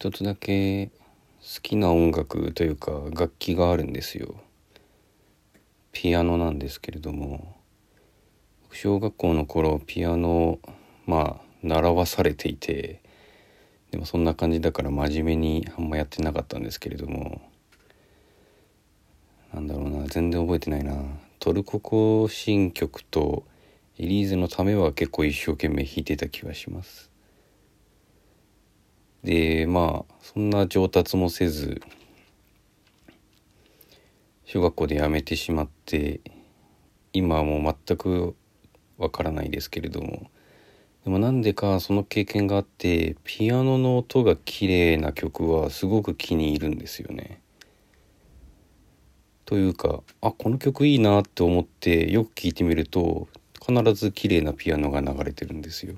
一つだけ好きな音楽というか楽器があるんですよ。ピアノなんですけれども小学校の頃ピアノまあ習わされていてでもそんな感じだから真面目にあんまやってなかったんですけれどもなんだろうな全然覚えてないな。トルコ行進曲とエリーゼのためは結構一生懸命弾いてた気がします。でまあそんな上達もせず小学校で辞めてしまって今はもう全くわからないですけれどもでもなんでかその経験があってピアノの音が綺麗な曲はすごく気に入るんですよね。というかあこの曲いいなって思ってよく聴いてみると必ず綺麗なピアノが流れてるんですよ。